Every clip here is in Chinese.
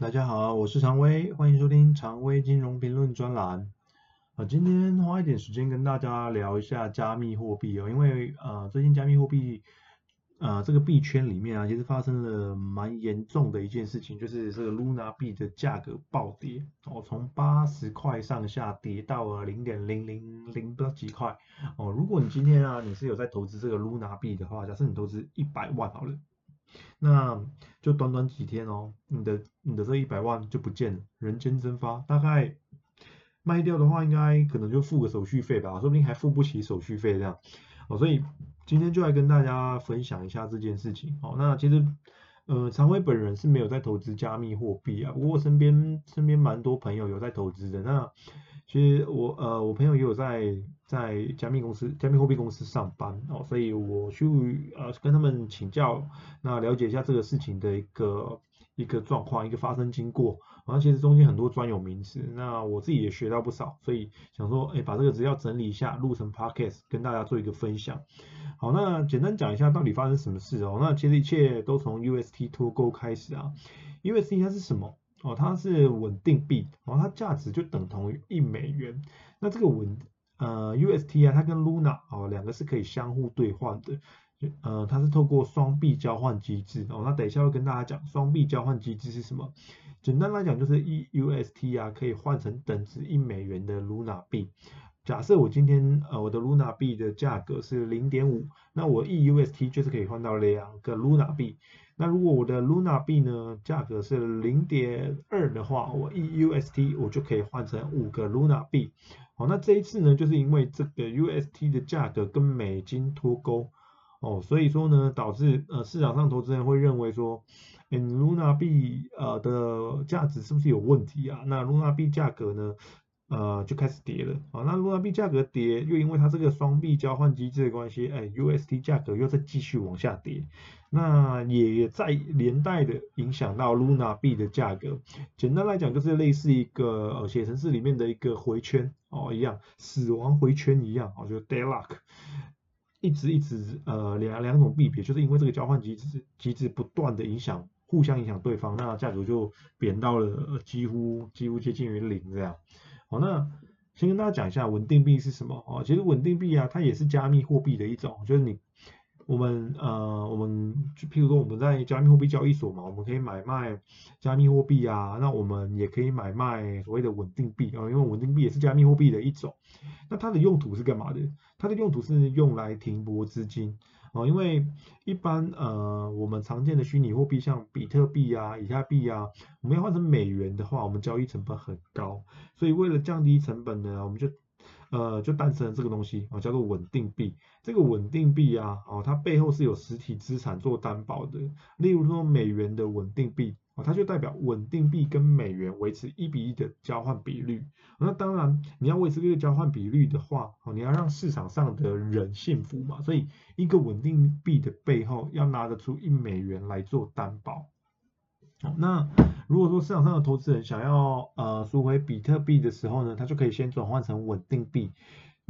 大家好，我是常威，欢迎收听常威金融评论专栏。啊，今天花一点时间跟大家聊一下加密货币哦，因为呃最近加密货币呃这个币圈里面啊，其实发生了蛮严重的一件事情，就是这个 Luna 币的价格暴跌哦，从八十块上下跌到了零点零零零不知道几块哦。如果你今天啊你是有在投资这个 Luna 币的话，假设你投资一百万好了。那就短短几天哦，你的你的这一百万就不见了，人间蒸发。大概卖掉的话，应该可能就付个手续费吧，说不定还付不起手续费这样。哦，所以今天就来跟大家分享一下这件事情。哦，那其实呃，常威本人是没有在投资加密货币啊，不过身边身边蛮多朋友有在投资的。那其实我呃，我朋友也有在在加密公司、加密货币公司上班哦，所以我去呃跟他们请教，那了解一下这个事情的一个一个状况、一个发生经过。然后其实中间很多专有名词，那我自己也学到不少，所以想说，哎，把这个资料整理一下，录成 podcast 跟大家做一个分享。好，那简单讲一下到底发生什么事哦。那其实一切都从 UST 脱钩开始啊。UST 它是什么？哦，它是稳定币，然后它价值就等同于一美元。那这个稳呃 UST 啊，它跟 Luna 哦两个是可以相互兑换的，呃它是透过双币交换机制哦。那等一下会跟大家讲双币交换机制是什么。简单来讲就是一 UST 啊可以换成等值一美元的 Luna 币。假设我今天呃我的 Luna 币的价格是零点五，那我 EUST 就是可以换到两个 Luna 币。那如果我的 Luna 币呢，价格是零点二的话，我一 UST 我就可以换成五个 Luna 币。好，那这一次呢，就是因为这个 UST 的价格跟美金脱钩，哦，所以说呢，导致呃市场上投资人会认为说，嗯，Luna 币呃的价值是不是有问题啊？那 Luna 币价格呢？呃，就开始跌了啊。那 Luna 币价格跌，又因为它这个双币交换机制的关系，哎，UST 价格又在继续往下跌，那也在连带的影响到 Luna 币的价格。简单来讲，就是类似一个呃写程式里面的一个回圈哦，一样死亡回圈一样哦，就 deadlock，一直一直呃两两种币别，就是因为这个交换机制机制不断的影响，互相影响对方，那价格就贬到了几乎几乎接近于零这样。好，那先跟大家讲一下稳定币是什么哦。其实稳定币啊，它也是加密货币的一种，就是你我们呃我们就譬如说我们在加密货币交易所嘛，我们可以买卖加密货币啊，那我们也可以买卖所谓的稳定币啊，因为稳定币也是加密货币的一种。那它的用途是干嘛的？它的用途是用来停泊资金。哦，因为一般呃我们常见的虚拟货币像比特币啊、以太币啊，我们要换成美元的话，我们交易成本很高，所以为了降低成本呢，我们就呃就诞生了这个东西啊，叫做稳定币。这个稳定币啊，哦它背后是有实体资产做担保的，例如说美元的稳定币。它就代表稳定币跟美元维持一比一的交换比率。那当然，你要维持这个交换比率的话，哦，你要让市场上的人信服嘛。所以，一个稳定币的背后要拿得出一美元来做担保。好那如果说市场上的投资人想要呃赎回比特币的时候呢，他就可以先转换成稳定币。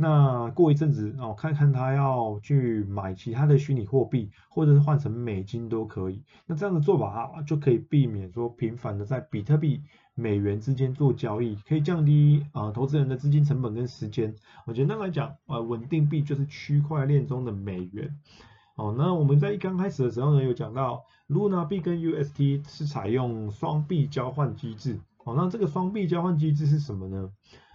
那过一阵子哦，看看他要去买其他的虚拟货币，或者是换成美金都可以。那这样的做法，就可以避免说频繁的在比特币、美元之间做交易，可以降低啊投资人的资金成本跟时间。我简单来讲，呃稳定币就是区块链中的美元。哦，那我们在一刚开始的时候呢，有讲到 Luna 币跟 UST 是采用双币交换机制。哦，那这个双币交换机制是什么呢？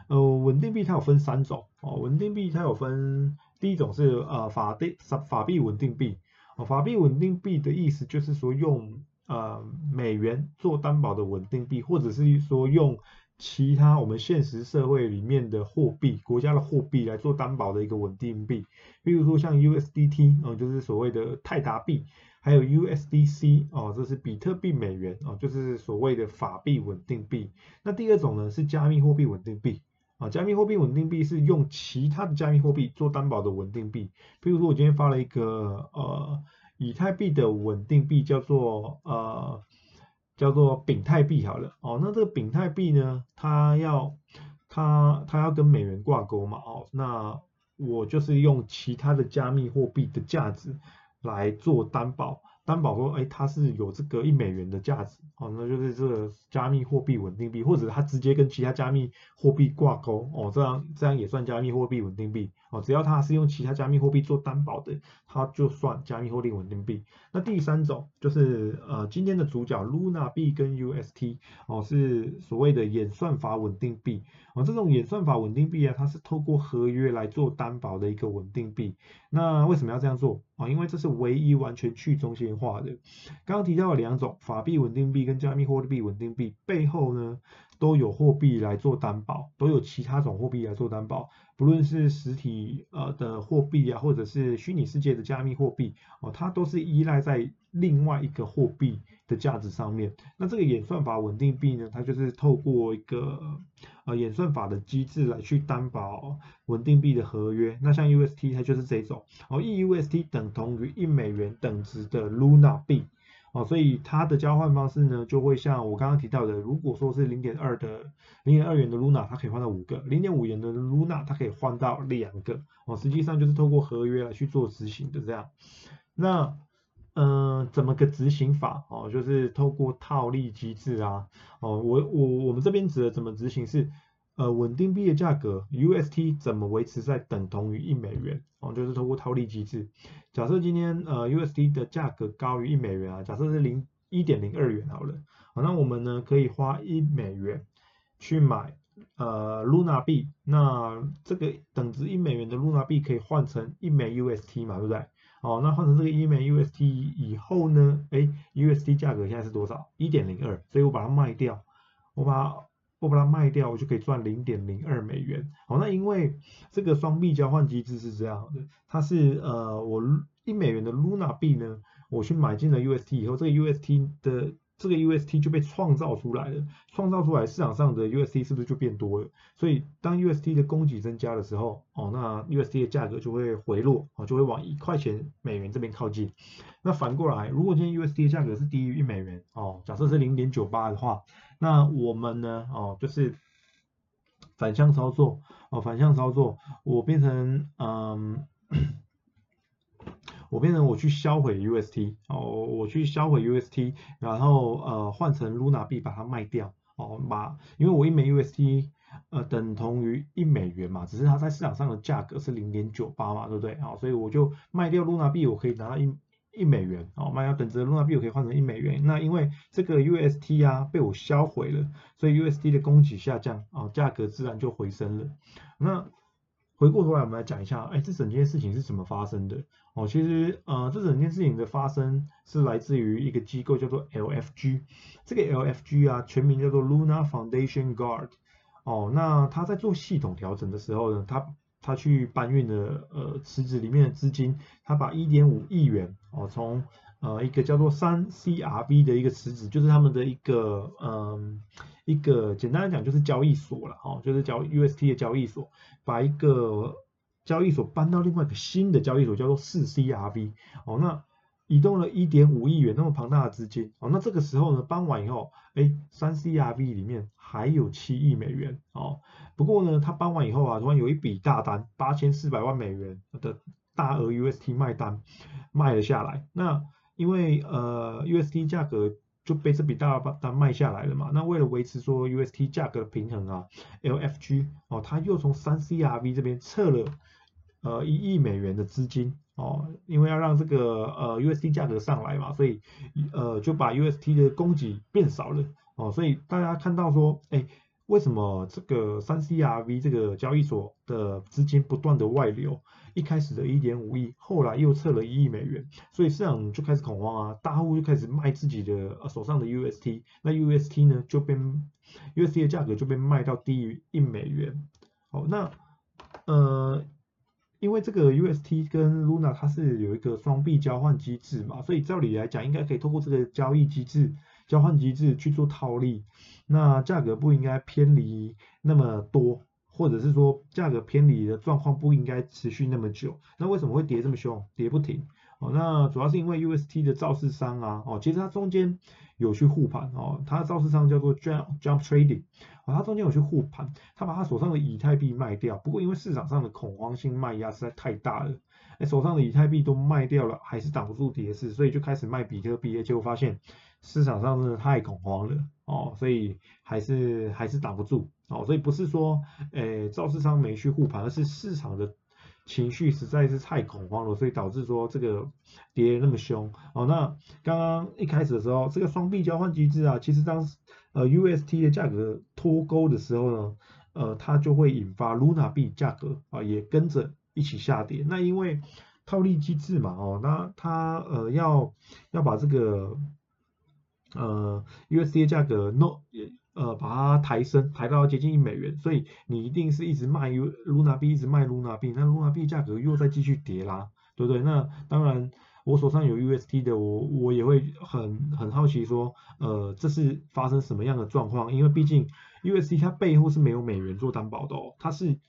呃，稳定币它有分三种哦，稳定币它有分，第一种是呃法币法币稳定币，哦法币稳定币的意思就是说用呃美元做担保的稳定币，或者是说用其他我们现实社会里面的货币，国家的货币来做担保的一个稳定币，比如说像 USDT 哦，就是所谓的泰达币，还有 USDC 哦，这是比特币美元哦，就是所谓的法币稳定币。那第二种呢是加密货币稳定币。啊，加密货币稳定币是用其他的加密货币做担保的稳定币。比如说，我今天发了一个呃以太币的稳定币，叫做呃叫做丙泰币好了。哦，那这个丙泰币呢，它要它它要跟美元挂钩嘛。哦，那我就是用其他的加密货币的价值来做担保，担保说，哎，它是有这个一美元的价值，哦，那就是这个加密货币稳定币，或者它直接跟其他加密货币挂钩，哦，这样这样也算加密货币稳定币，哦，只要它是用其他加密货币做担保的，它就算加密货币稳定币。那第三种就是呃今天的主角 Luna 币跟 UST，哦，是所谓的演算法稳定币，哦，这种演算法稳定币啊，它是透过合约来做担保的一个稳定币。那为什么要这样做？啊，因为这是唯一完全去中心化的。刚刚提到了两种法币稳定币跟加密货币稳定币背后呢，都有货币来做担保，都有其他种货币来做担保。不论是实体呃的货币啊，或者是虚拟世界的加密货币，哦，它都是依赖在另外一个货币的价值上面。那这个演算法稳定币呢，它就是透过一个呃演算法的机制来去担保稳定币的合约。那像 UST 它就是这种，哦，EUST 等同于一美元等值的 Luna 币。哦，所以它的交换方式呢，就会像我刚刚提到的，如果说是零点二的零点二元的 Luna，它可以换到五个；零点五元的 Luna，它可以换到两个。哦，实际上就是透过合约来去做执行的这样。那，嗯，怎么个执行法？哦，就是透过套利机制啊。哦，我我我们这边指的怎么执行是。呃，稳定币的价格 UST 怎么维持在等同于一美元？哦，就是通过套利机制。假设今天呃 UST 的价格高于一美元啊，假设是零一点零二元好了，好，那我们呢可以花一美元去买呃 Luna 币，那这个等值一美元的 Luna 币可以换成一枚 UST 嘛，对不对？哦，那换成这个一枚 UST 以后呢，哎，UST 价格现在是多少？一点零二，所以我把它卖掉，我把。我把它卖掉，我就可以赚零点零二美元。好，那因为这个双币交换机制是这样的，它是呃，我一美元的 Luna 币呢，我去买进了 UST 以后，这个 UST 的这个 UST 就被创造出来了，创造出来市场上的 UST 是不是就变多了？所以当 UST 的供给增加的时候，哦，那 UST 的价格就会回落，哦，就会往一块钱美元这边靠近。那反过来，如果今天 UST 的价格是低于一美元，哦，假设是零点九八的话。那我们呢？哦，就是反向操作哦，反向操作，我变成嗯，我变成我去销毁 UST 哦，我去销毁 UST，然后呃换成 Luna 币把它卖掉哦，把因为我一枚 UST 呃等同于一美元嘛，只是它在市场上的价格是零点九八嘛，对不对？好，所以我就卖掉 Luna 币，我可以拿到一。一美元哦，卖掉等值的 Luna 币我可以换成一美元。那因为这个 UST 啊被我销毁了，所以 UST 的供给下降啊，价格自然就回升了。那回过头来我们来讲一下，哎，这整件事情是怎么发生的？哦，其实呃，这整件事情的发生是来自于一个机构叫做 LFG。这个 LFG 啊，全名叫做 Luna Foundation Guard。哦，那他在做系统调整的时候呢，他他去搬运了呃池子里面的资金，他把一点五亿元哦从呃一个叫做三 CRV 的一个池子，就是他们的一个嗯一个简单来讲就是交易所了哦，就是交 UST 的交易所，把一个交易所搬到另外一个新的交易所叫做四 CRV 哦那。移动了一点五亿元那么庞大的资金哦，那这个时候呢，搬完以后，哎，三 CRV 里面还有七亿美元哦。不过呢，他搬完以后啊，突然有一笔大单，八千四百万美元的大额 UST 卖单卖了下来。那因为呃 UST 价格就被这笔大单卖下来了嘛，那为了维持说 UST 价格的平衡啊，LFG 哦，他又从三 CRV 这边撤了呃一亿美元的资金。哦，因为要让这个呃 UST 价格上来嘛，所以呃就把 UST 的供给变少了哦，所以大家看到说，哎，为什么这个三 CRV 这个交易所的资金不断的外流？一开始的一点五亿，后来又撤了一亿美元，所以市场就开始恐慌啊，大户就开始卖自己的手上的 UST，那 UST 呢就被 UST 的价格就被卖到低于一美元。好，那呃。因为这个 UST 跟 Luna 它是有一个双币交换机制嘛，所以照理来讲应该可以透过这个交易机制、交换机制去做套利，那价格不应该偏离那么多，或者是说价格偏离的状况不应该持续那么久。那为什么会跌这么凶，跌不停？哦，那主要是因为 UST 的造市商啊，哦，其实它中间有去护盘哦，它造市商叫做 Jump Jump Trading，哦，它中间有去护盘，它把它手上的以太币卖掉，不过因为市场上的恐慌性卖压实在太大了，哎，手上的以太币都卖掉了，还是挡不住跌势，所以就开始卖比特币，结果发现市场上真的太恐慌了，哦，所以还是还是挡不住，哦，所以不是说，诶，造市商没去护盘，而是市场的。情绪实在是太恐慌了，所以导致说这个跌那么凶哦。那刚刚一开始的时候，这个双币交换机制啊，其实当时呃 UST 的价格脱钩的时候呢，呃，它就会引发 Luna 币价格啊也跟着一起下跌。那因为套利机制嘛，哦，那它呃要要把这个呃 USD 价格 no 呃，把它抬升，抬到接近一美元，所以你一定是一直卖 U Luna 币，一直卖 Luna 币，那 Luna 币价格又在继续跌啦，对不对？那当然，我手上有 UST 的，我我也会很很好奇说，呃，这是发生什么样的状况？因为毕竟 UST 它背后是没有美元做担保的哦，它是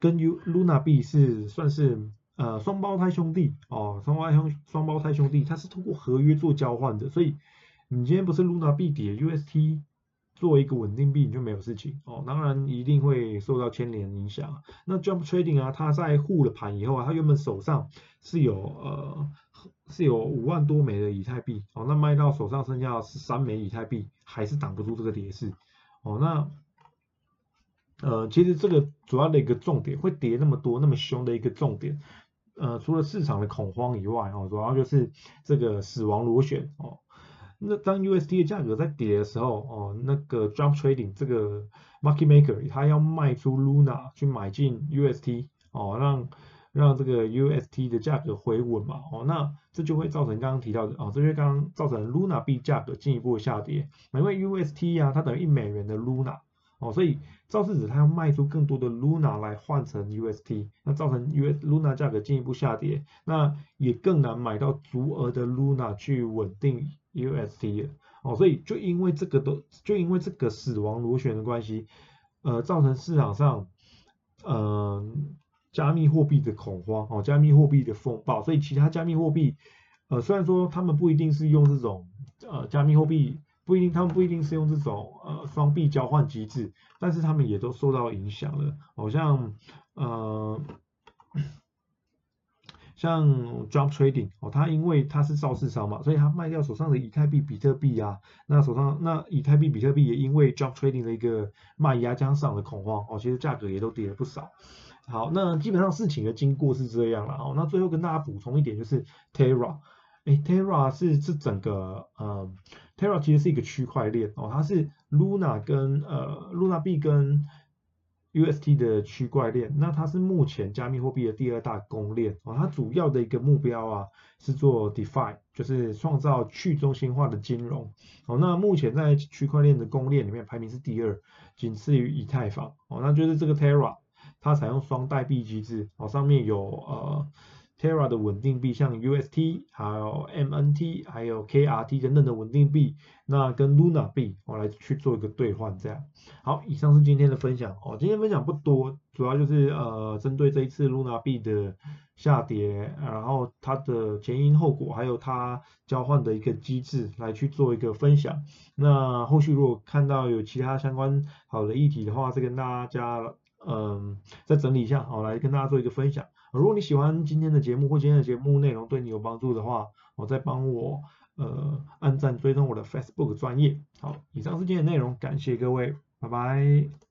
跟 U Luna B 是算是呃双胞胎兄弟哦，双胞胎兄双胞胎兄弟，它是通过合约做交换的，所以你今天不是 Luna B 跌 UST。做一个稳定币，你就没有事情哦，当然一定会受到牵连影响。那 Jump Trading 啊，它在护了盘以后啊，它原本手上是有呃是有五万多枚的以太币哦，那卖到手上剩下十三枚以太币，还是挡不住这个跌势哦。那呃，其实这个主要的一个重点会跌那么多那么凶的一个重点，呃，除了市场的恐慌以外哦，主要就是这个死亡螺旋哦。那当 UST 的价格在跌的时候，哦，那个 Jump Trading 这个 Market Maker 他要卖出 Luna 去买进 UST，哦，让让这个 UST 的价格回稳嘛，哦，那这就会造成刚刚提到的，哦，这就刚刚造成 Luna 币价格进一步下跌，因为 UST 啊，它等于一美元的 Luna，哦，所以肇事者他要卖出更多的 Luna 来换成 UST，那造成 US Luna 价格进一步下跌，那也更难买到足额的 Luna 去稳定。UST 了哦，所以就因为这个都，就因为这个死亡螺旋的关系，呃，造成市场上，呃，加密货币的恐慌哦，加密货币的风暴，所以其他加密货币，呃，虽然说他们不一定是用这种，呃，加密货币不一定，他们不一定是用这种，呃，双币交换机制，但是他们也都受到影响了，好像，呃。像 Jump Trading 哦，它因为它是造市商嘛，所以它卖掉手上的以太币、比特币啊，那手上那以太币、比特币也因为 Jump Trading 的一个卖压加上的恐慌哦，其实价格也都跌了不少。好，那基本上事情的经过是这样了哦。那最后跟大家补充一点就是 Terra，哎，Terra 是这整个呃，Terra 其实是一个区块链哦，它是 Luna 跟呃 Luna 币跟 UST 的区块链，那它是目前加密货币的第二大公链哦。它主要的一个目标啊是做 DeFi，就是创造去中心化的金融哦。那目前在区块链的公链里面排名是第二，仅次于以太坊哦。那就是这个 Terra，它采用双代币机制哦，上面有呃。Terra 的稳定币，像 UST、还有 MNT、还有 KRT 等等的稳定币，那跟 Luna 币，我来去做一个兑换，这样。好，以上是今天的分享哦。今天分享不多，主要就是呃，针对这一次 Luna 币的下跌，然后它的前因后果，还有它交换的一个机制，来去做一个分享。那后续如果看到有其他相关好的议题的话，再跟大家嗯再整理一下，好来跟大家做一个分享。如果你喜欢今天的节目或今天的节目内容对你有帮助的话，我再帮我呃按赞追踪我的 Facebook 专业。好，以上是今天的内容，感谢各位，拜拜。